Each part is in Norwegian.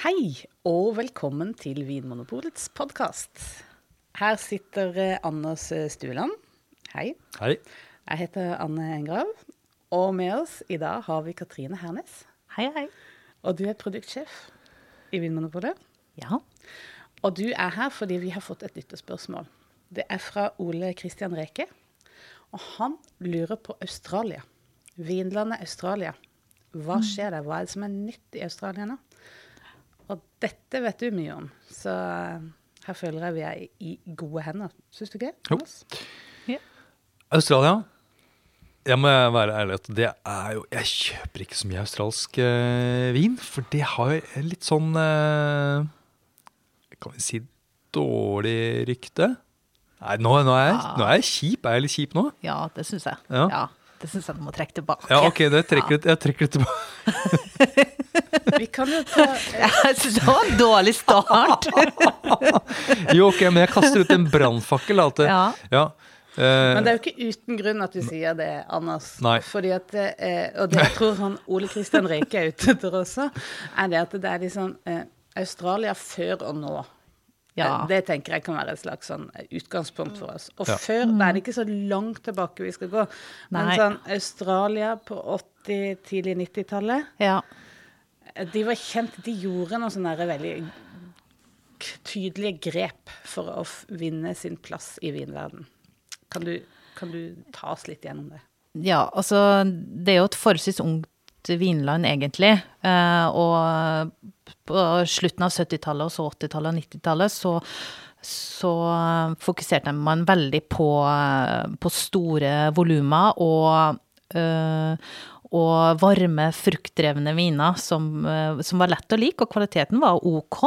Hei, og velkommen til Vinmonopolets podkast. Her sitter eh, Anders eh, Stueland. Hei. Hei. Jeg heter Anne Engrav. Og med oss i dag har vi Katrine Hernes. Hei, hei. Og du er produktsjef i Vinmonopolet. Ja. Og du er her fordi vi har fått et lyttespørsmål. Det er fra Ole Christian Reke. Og han lurer på Australia. Vinlandet Australia. Hva skjer der? Hva er det som er nytt i Australia nå? Og dette vet du mye om, så eh, her føler jeg vi er i gode hender. Syns du ikke? Jo. Ja. Australia. Jeg må være ærlig at det er jo Jeg kjøper ikke så mye australsk eh, vin, for det har jo litt sånn eh, Kan vi si dårlig rykte? Nei, nå, nå, er jeg, nå er jeg kjip. Er jeg litt kjip nå? ja, det syns jeg. Ja. Det syns jeg du må trekke tilbake. Ja, ok, det trekker jeg trekker det tilbake. Vi kan jo ta Jeg syns det var en dårlig start. Jo, ok, men jeg kaster ut en brannfakkel. Ja. ja. eh, Men det er jo ikke uten grunn at du sier det, Anders. Nei. Fordi at, eh, Og det jeg tror han Ole Kristian Reike er ute etter også, er det at det er liksom eh, Australia før og nå. Ja. Eh, Det tenker jeg kan være et slags sånn eh, utgangspunkt for oss. Og Ja. før det er ikke så langt tilbake vi skal gå. Men Nei. sånn Australia på 80-, tidlig 90-tallet, Ja. eh, de var kjent De gjorde noen sånne veldig tydelige grep for å vinne sin plass i vinverden. Kan du, kan du ta oss litt gjennom det? ja, altså det er jo et forholdsvis ungt vinland, egentlig. Eh, og på slutten av 70-tallet og så 80-tallet og 90-tallet så så eh, fokuserte man veldig på, eh, på store volumer og, eh, og varme, fruktdrevne viner som, som var lett å like, og kvaliteten var ok.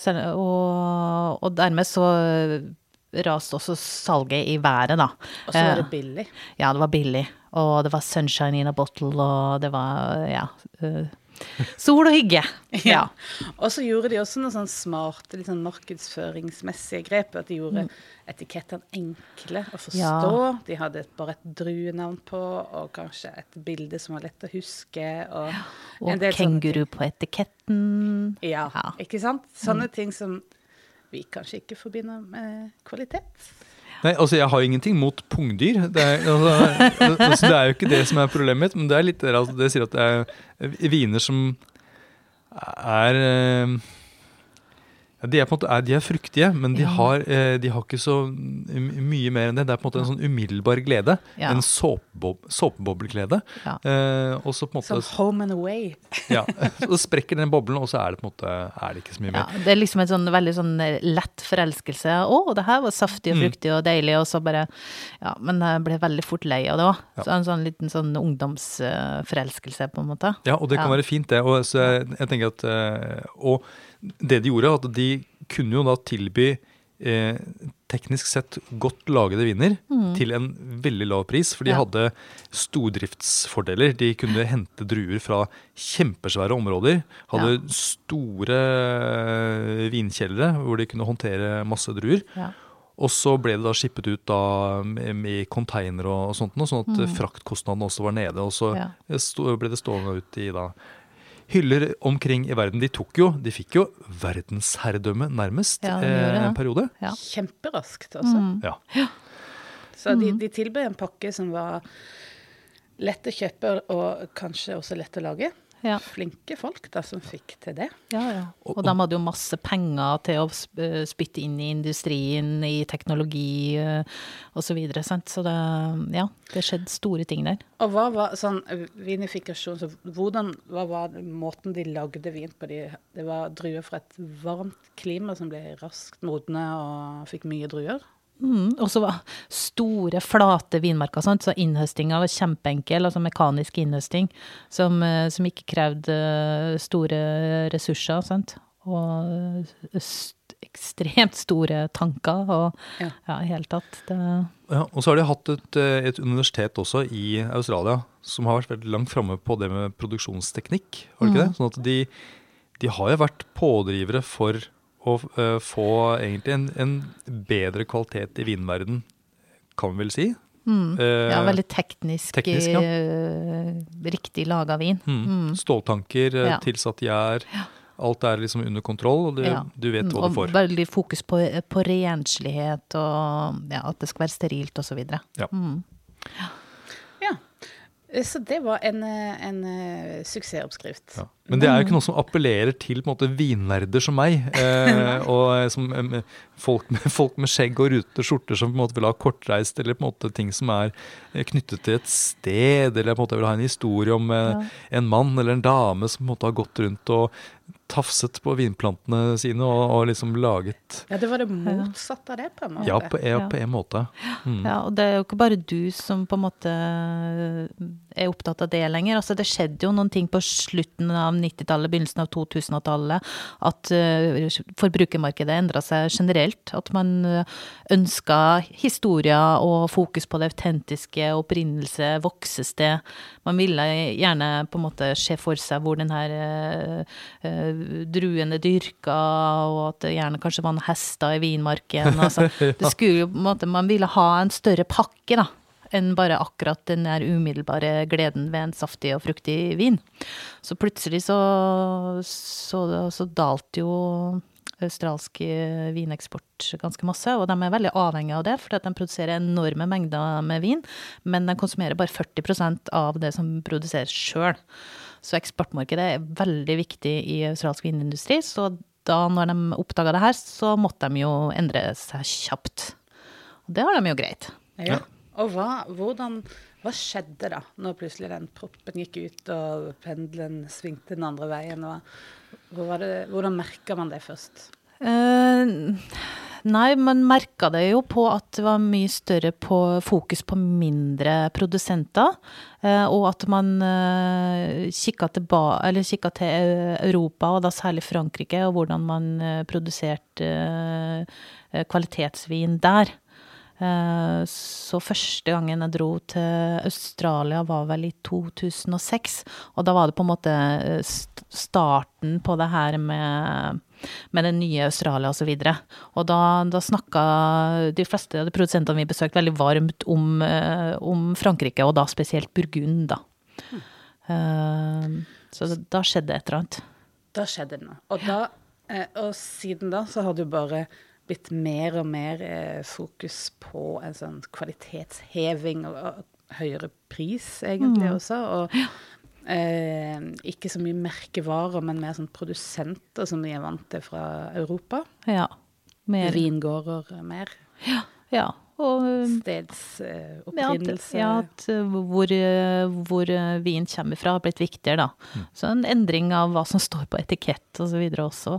Selv- og, og dermed så raste også salget i været, da. Og så var det billig. ja, det var billig. Og det var sunshine in a bottle, og det var ja. Sol og hygge. Ja. Og så gjorde de også noen sånn smarte litt sånn markedsføringsmessige grep. At de gjorde etikettene enkle å forstå. Ja. De hadde bare et druenavn på, og kanskje et bilde som var lett å huske. Og, Og kenguru på etiketten. Ja, Ja. ikke sant? Sånne ting som vi kanskje ikke forbinder med kvalitet. Nei, altså Jeg har ingenting mot pungdyr. Det er, altså, altså, det er jo ikke det som er problemet mitt, men det er litt det altså, det sier at det er viner som er ja, De er på en måte de er fruktige, men de, Ja. har, eh, de har ikke så mye mer enn det. Det er på en måte en sånn umiddelbar glede. Ja. En såpebob, såpebobleglede. Ja. Eh, Som home and away. ja, Så sprekker den boblen, og så er det på en måte er det ikke så mye Ja, mer. det er liksom en sånn veldig sånn lett forelskelse. Å, det her var saftig og Mm. og deilig, og så bare Ja, men jeg ble veldig fort lei av det òg. Ja. Så en sånn liten sånn ungdomsforelskelse, på en måte. Ja, og det kan Ja. være fint, det. Og så jeg, jeg tenker at, eh, og det de gjorde, at de kunne jo da tilby eh, teknisk sett godt lagede viner til en veldig lav pris. For de Ja. hadde stordriftsfordeler. De kunne hente druer fra kjempesvære områder. Hadde Ja. store eh, vinkjellere hvor de kunne håndtere masse druer. Ja. Og så ble det da skippet ut da med, container og, sånt, noe, sånn at fraktkostnadene også var nede. Og så ble det stående ut i da hyller omkring i verden. De tok jo, de fikk jo verdensherredømme nærmest Ja, de eh, en periode. Ja. Kjemperaskt også. Ja. Så de, de tilbød en pakke som var lett å kjøpe og kanskje også lett å lage. Ja. Flinke folk da som fikk til det. Ja, ja. Og de hadde jo masse penger til å eh, spytte inn i industrien, i teknologi osv. og så videre, sant. Så det, ja, det skjedde store ting der. Og hva var sånn eh, vinifikasjon, så hvordan, hva var måten de lagde vin på? De, det var druer fra et varmt klima som ble raskt modne og fikk mye druer. Mm, og så var store, flate vinmarker, sant? så innhøstinga var kjempeenkel, altså mekanisk innhøsting, som, eh, som ikke krevde eh, store ressurser, sant. Og eh, st ekstremt store tanker, og Ja. ja, i hele tatt. Det, Ja, og så har de hatt et, et universitet også i Australia som har vært veldig langt framme på det med produksjonsteknikk. Har det ikke det? Sånn at de, de har jo vært pådrivere for å uh, få egentlig en, en bedre kvalitet i vinverden, kan vi vel si. mm, Eh, ja, veldig teknisk, teknisk, ja. eh, riktig laga vin. Mm. Ståltanker, eh, Ja. tilsatt gjær. Alt er liksom under kontroll, og du, Ja. du vet hva og du får. veldig fokus på, på renslighet og ja, at det skal være sterilt osv. Ja. Mm. Ja. Eh, Så det var en, eh, en eh, suksessoppskrift. Ja. Men det er jo ikke noe som appellerer til på en måte, vinnerder som meg. Eh, og som, eh, folk, med, folk med skjegg og rutete skjorter som på en måte vil ha kortreist, eller på en måte ting som er eh, knyttet til et sted, eller på en måte vil ha en historie om eh, en mann eller en dame som på en måte har gått rundt og tafset på vinplantene sine og, og liksom laget Ja, det var det motsatte av det, på en måte. Ja, på, en, Ja. på en måte. Mm. Ja, og det er jo ikke bare du som på en måte er opptatt av det lenger. Altså, det skjedde jo noen ting på slutten av 90-tallet, begynnelsen av 2000-tallet, at uh, forbrukermarkedet endra seg generelt. At man uh, ønska historier og fokus på det autentiske, opprinnelse, voksested. Man ville gjerne på en måte se for seg hvor den her uh, druen er dyrka, og at det gjerne kanskje var noen hester i vinmarken. Altså, det skulle jo på en måte, Man ville ha en større pakke, da enn bare akkurat den der umiddelbare gleden ved en saftig og fruktig vin. Så plutselig så, så, så dalte jo australsk vineksport ganske masse, og de er veldig avhengige av det, fordi de produserer enorme mengder med vin, men de konsumerer bare 40% av det som produseres sjøl. Så eksportmarkedet er veldig viktig i australsk vinindustri, så da når de oppdaga det her, så måtte de jo endre seg kjapt. Og det har de jo greit. Ja. Og hva, hvordan, hva skjedde da, når plutselig den proppen gikk ut og pendelen svingte den andre veien? Det, hvordan merka man det først? Eh, nei, man merka det jo på at det var mye større på fokus på mindre produsenter. eh, og at man uh, kikka, tilba- eller kikka til Europa, og da særlig Frankrike, og hvordan man eh, produserte eh, kvalitetsvin der. Eh, Så første gangen jeg dro til Australia var vel i 2006, og da var det på en måte eh, starten på det her med, med det nye Australia og så. Og da, da snakka de fleste av de produsentene vi besøkte veldig varmt om, eh, om Frankrike, og da spesielt Burgund, da. Eh, Så da skjedde et eller annet. Da skjedde det noe. Og, da, og siden da så har du bare blitt mer og mer eh, fokus på en sånn kvalitetsheving og, og høyere pris, egentlig også. Og eh, ikke så mye merkevarer, men mer sånn produsenter som vi er vant til fra Europa. Ja. Mer, Vingårder mer. Ja. ja. Og Stedsopprinnelse. Ja, at, ja, at hvor, eh, hvor eh, vin kommer fra har blitt viktigere, da. Så en endring av hva som står på etikett og så videre også.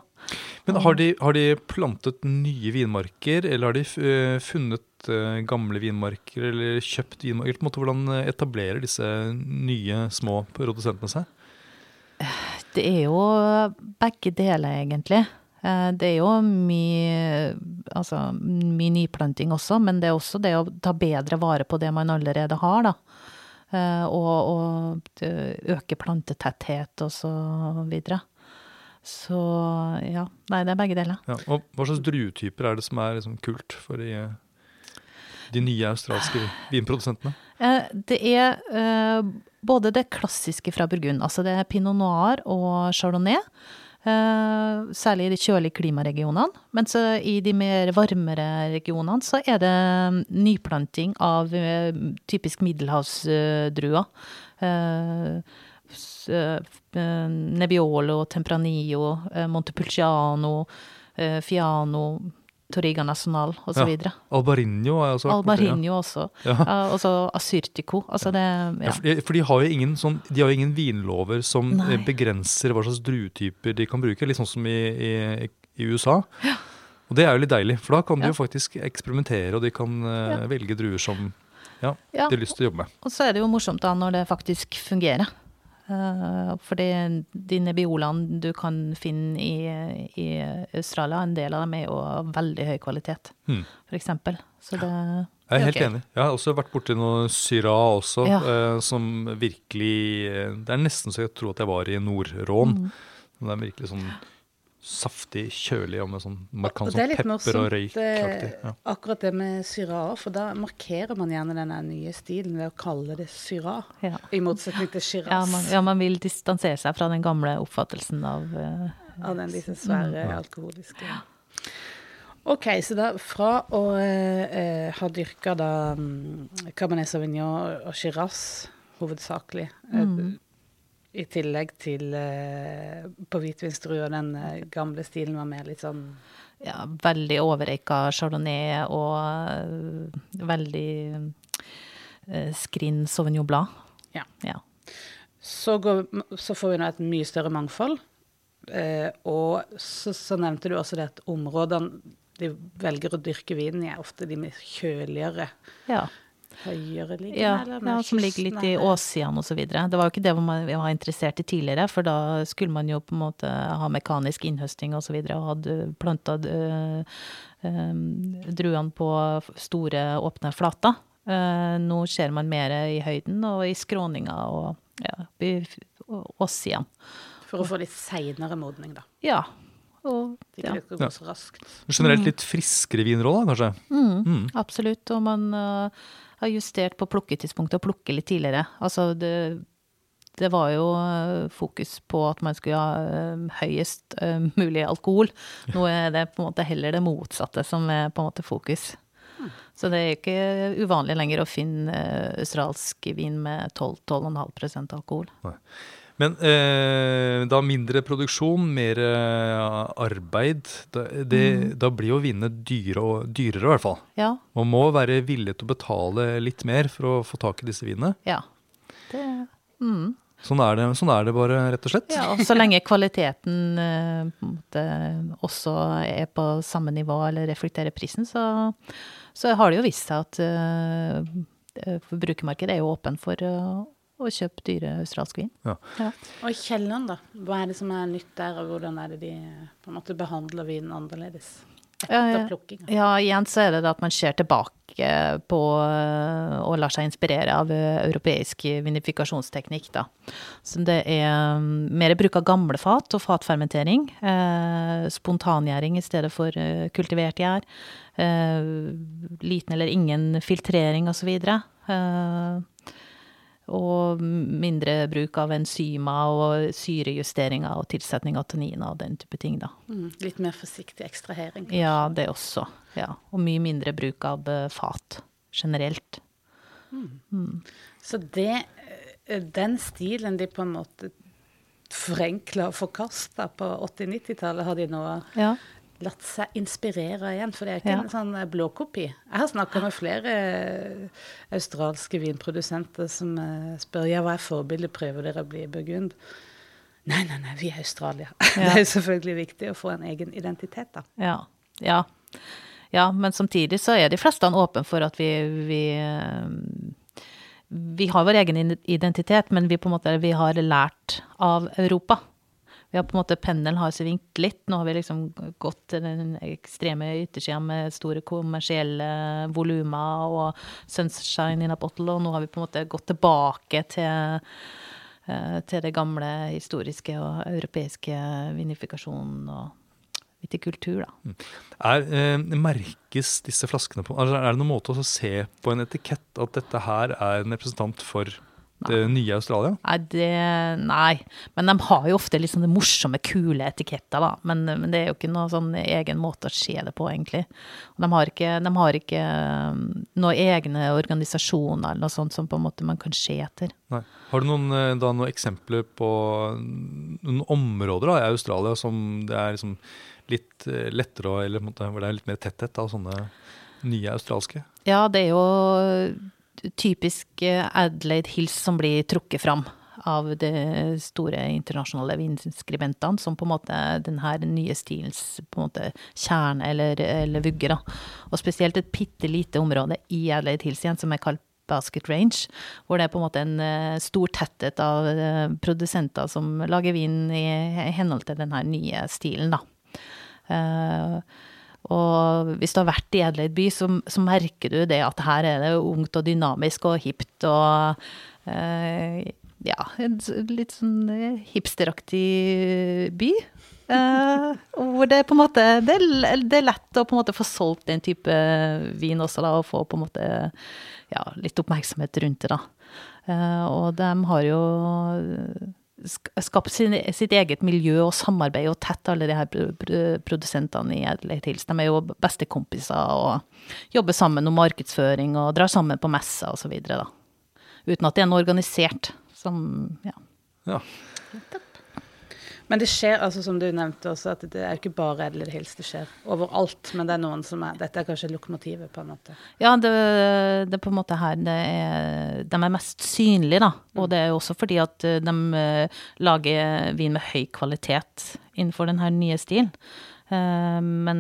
Men har de, har de plantet nye vinmarker, eller har de eh, funnet eh, gamle vinmarker, eller kjøpt vinmarker? På en måte, hvordan etablerer disse nye, små produsentene seg? Det er jo begge deler, egentlig. Eh, Det er jo mye, altså, mye nyplanting også, men det er også det å ta bedre vare på det man allerede har, da. Eh, Og, og eh, øke plantetetthet og så videre. Så ja, nei, det er begge deler. Ja. Og hva slags druetyper er det som er liksom, kult for de, de nye australske vinprodusentene? Det er både det klassiske fra Burgund, altså det er pinot noir og chardonnay. Eh, Særlig i de kjølige klimaregionene. Mens i de mer varmere regionene så er det nyplanting av eh, typisk middelhavsdruer. Eh, Nebbiolo, Tempranillo, Montepulciano, Fiano, Toriga National osv. Ja. Albarinho er også vært borte, ja. Albarinho også. Ja. Uh, og så Asyrtico. Altså det Ja, for, for de har ingen, sånn, de har jo ingen vinlover som Nei. eh, begrenser hva slags druetyper de kan bruke, litt sånn som i, i, i USA. Og det er jo litt deilig, for da kan de jo faktisk eksperimentere, og de kan uh, velge druer som de har lyst til å jobbe med. Og så er det jo morsomt da når det faktisk fungerer. Uh, fordi de nebbiolaene du kan finne i, i Australia, en del av dem er jo av veldig høy kvalitet, Hmm. eksempel. Så det Jeg er helt okay. enig. Jeg har også vært borti noe Syra også, Ja. eh, som virkelig eh, Det er nesten så jeg tror at jeg var i Nord-Rån. Mm. Det er virkelig sånn saftig, kjølig og med sånn markant sånn pepper morsomt, og røyk. Ja. akkurat det med Syrah, for da markerer man gjerne denne nye stilen ved å kalle det Syrah, Ja. i motsetning til Shiraz. Ja man, ja, man vil distansere seg fra den gamle oppfattelsen av, uh, av den disse svære alkoholiske. OK, så da fra å eh, ha dyrka da mm, Cabernet Sauvignon og Shiraz hovedsakelig, eh, i tillegg til eh, på og den eh, gamle stilen var mer litt sånn Ja, veldig overreika chardonnay og uh, veldig uh, skrin sauvignon blad. Ja. Ja. Så, går, så får vi nå et mye større mangfold. Eh, og så, så nevnte du også det at områdene de velger å dyrke vinen i, er ofte de med kjøligere, ja. Høyere liggende. Ja, eller ja, som ligger litt i åssidene videre. Det var jo ikke det man var interessert i tidligere, for da skulle man jo på en måte ha mekanisk innhøsting og så videre, og hadde planta øh, øh, druene på store, åpne flater. Uh, nå ser man mer i høyden og i skråninga og ja, oss igjen. For å få litt seinere modning, da. Ja. Og, ja. det skal gå så raskt. Generelt litt friskere viner òg, kanskje? Mm, Absolutt. Og man øh, har justert på plukketidspunktet og plukke litt tidligere. Altså det, det var jo øh, fokus på at man skulle ha øh, høyest øh, mulig alkohol. Nå er det på en måte heller det motsatte som er på en måte fokus. Så det er ikke uvanlig lenger å finne australsk vin med 12-12,5% alkohol. Men eh, da mindre produksjon, mer eh, arbeid, da, det, da blir jo vinene dyre dyrere i hvert fall. Ja. Man må være villig til å betale litt mer for å få tak i disse vinene. Ja. Det, mm. Sånn er det, sånn er det bare, rett og slett. Ja, og så lenge kvaliteten eh, måte også er på samme nivå eller reflekterer prisen, så, så har det jo vist seg at eh, forbrukermarkedet er jo åpen for eh, å kjøpe dyre australsk vin. Ja. Ja. Og i kjelleren, da? Hva er det som er nytt der, og hvordan er det de på en måte behandler vinen annerledes? Etter plukkinga. Ja, igjen så er det at man ser tilbake på eh, og lar seg inspirere av eh, europeisk vinifikasjonsteknikk, da. Så det er mm, mer bruk av gamle fat og fatfermentering. Eh, spontangjæring i stedet for kultivert gjær. Eh, liten eller ingen filtrering osv. Eh, og mindre bruk av enzymer og syrejusteringer og tilsetning av tanniner og den type ting, da. Mm, litt mer forsiktig ekstrahering. Ja, det også. Ja. Og mye mindre bruk av eh, fat generelt. Så det, eh, den stilen de på en måte forenkla og forkasta på 80-90-tallet, har de nå Ja. Latt seg inspirere igjen. For det er ikke Ja. en sånn eh, blåkopi. Jeg har snakka med flere eh, australske vinprodusenter som eh, spør ja, hva er forbildet, prøver dere å bli burgund? Nei, nei, nei, vi er Australia. Det er jo selvfølgelig viktig å få en egen identitet, da. Ja. ja. Ja, men samtidig så er de fleste åpne for at vi, vi Vi har vår egen identitet, men vi måte vi har lært av Europa. Vi har på en måte Pendelen har svingt litt. Nå har vi liksom gått til den ekstreme yttersida med store kommersielle volumer og sunshine in a bottle, og nå har vi på en måte gått tilbake til eh, til det gamle historiske og europeiske vinifikasjonen og vitikultur, da. Er, eh, merkes disse flaskene på altså Er det noen måte å se på en etikett at dette her er en representant for det nye Australia? Nei, det Nei. Men de har jo ofte litt sånne morsomme, kule etiketter, da. Men, men det er jo ikke noe sånn egen måte å se det på, egentlig. De har ikke, de har ikke um, noen egne organisasjoner eller noe sånt som på en måte man kan se etter. Nei. Har du noen, eh, da, noen eksempler på noen områder da, i Australia som det er liksom litt eh, lettere å Eller hvor det er litt mer tetthet av sånne nye australske? Ja, det er jo typisk eh, Adelaide Hills som blir trukket fram av de store internasjonale vinskribentene, som på en måte den her nye stilens måte kjerne eller, eller vugge. da. Og spesielt et bitte lite område i Adelaide Hills igjen, som er kalt Basket Range, hvor det er på en måte en eh, stor tetthet av eh, produsenter som lager vin i henhold til den her nye stilen, da. Og hvis du har vært i Adelaide by, så, så merker du det at her er det ungt og dynamisk og hipt og eh, ja, en litt sånn eh, hipsteraktig by. Eh, hvor det på en måte det er, det er lett å på en måte få solgt den type vin også, da, og få på en måte ja, litt oppmerksomhet rundt det, da. Eh, og de har jo sk- skape sin, sitt eget miljø og samarbeide og tette alle de her pro- pro- produsentene i Adelaide Hills. De er jo bestekompiser og jobber sammen om markedsføring og drar sammen på messer og så videre, da. Uten at det er noe organisert. Som, ja. Ja. Men det skjer, altså som du nevnte også, at det er ikke bare Adelaide Hills, det skjer overalt. Men det er noen som er Dette er kanskje lokomotivet, på en måte. Ja, det, det er på en måte her det er, de er mest synlige, da. Og det er jo også fordi at eh, de eh, lager vin med høy kvalitet innenfor denne nye stilen. Eh, Men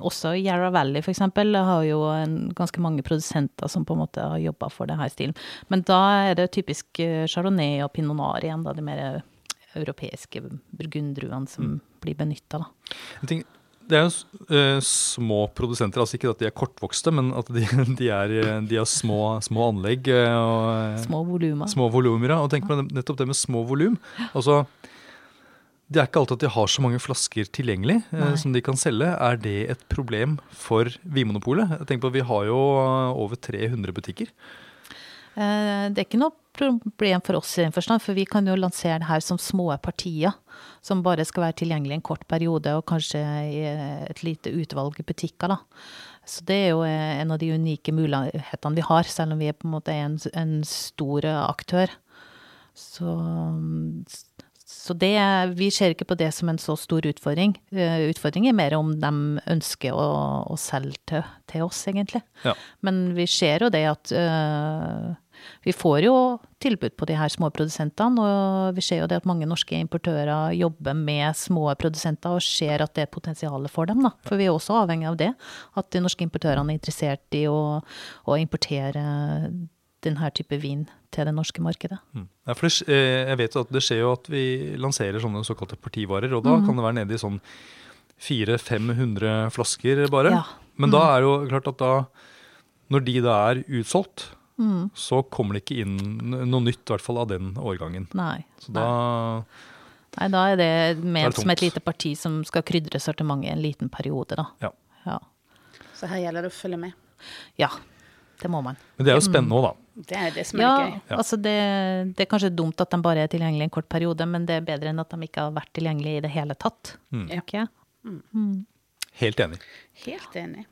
også Yarra Valley, for eksempel, har jo en, ganske mange produsenter som på en måte har jobba for denne stilen. Men da er det typisk chardonnay og pinot noir igjen, da, de mer europeiske burgundruene som blir benytta, det er jo eh, små produsenter, altså ikke at de er kortvokste, men at de, de, er, eh, de har små, små anlegg eh, og Små volumer. små volumer. Ja. Og tenk på nettopp det med små volum. Altså, det er ikke alltid at de har så mange flasker tilgjengelig eh, som de kan selge. Er det et problem for Vinmonopolet? Tenk på at Vi har jo over 300 butikker. Eh, Det er ikke noe problem for oss i den forstand, for vi kan jo lansere det her som små partier. Som bare skal være tilgjengelig en kort periode, og kanskje i et lite utvalg i butikker. da. Så det er jo eh, en av de unike mulighetene vi har, selv om vi er på en måte en, en stor eh, aktør. Så, så det, vi ser ikke på det som en så stor utfordring. Utfordring Utfordringen er mer om de ønsker å, å selge til, til oss, egentlig. Ja. Men vi ser jo det at øh, vi får jo tilbud på de her små produsentene, og vi ser jo det at mange norske importører jobber med små produsenter og ser at det er potensial for dem. Da. For vi er også avhengig av det, at de norske importørene er interessert i å, å importere denne type vin til det norske markedet. Mm. Ja, det, eh, jeg vet at det skjer jo at vi lanserer sånne såkalte partivarer, og da mm. kan det være nede i sånn 400-500 flasker bare. Ja. Men da er jo klart at da, når de da er utsolgt, Mm. så kommer det ikke inn noe nytt, i hvert fall av den årgangen. Nei. Så da Nei, da er det ment som et lite parti som skal krydre sortimentet i en liten periode, da. Ja. Ja. Så her gjelder det å følge med. ja. Det må man. Men det er jo spennende òg, da. Det er det som er Ja, gøy. Ja. altså det, det er kanskje dumt at de bare er tilgjengelige en kort periode, men det er bedre enn at de ikke har vært tilgjengelige i det hele tatt. Mm. Okay? Mm. Helt enig. Helt enig.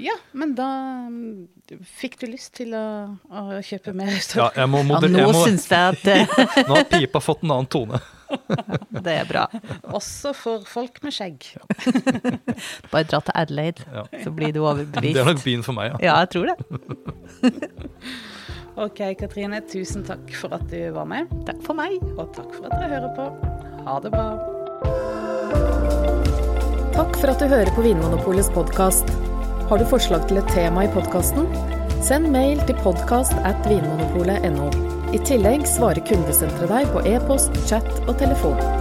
Ja, men da mm, fikk du lyst til å, å kjøpe mer Ja, jeg må Ja, nå jeg må, syns jeg at eh, nå har pipa fått en annen tone. det er bra. Også for folk med skjegg. Bare dra til Adelaide, Ja. så blir du Det er nok byen for meg, ja. Ja, jeg tror det. Ok, Katrine, tusen takk for at du var med. Takk for meg. Og takk for at dere hører på. Ha det bra. Takk for at du hører på Vinmonopolets podkast. Har du forslag til et tema i podkasten? Send mail til podkast at vinmonopolet.no. I tillegg svarer kundesenteret deg på e-post, chat og telefon.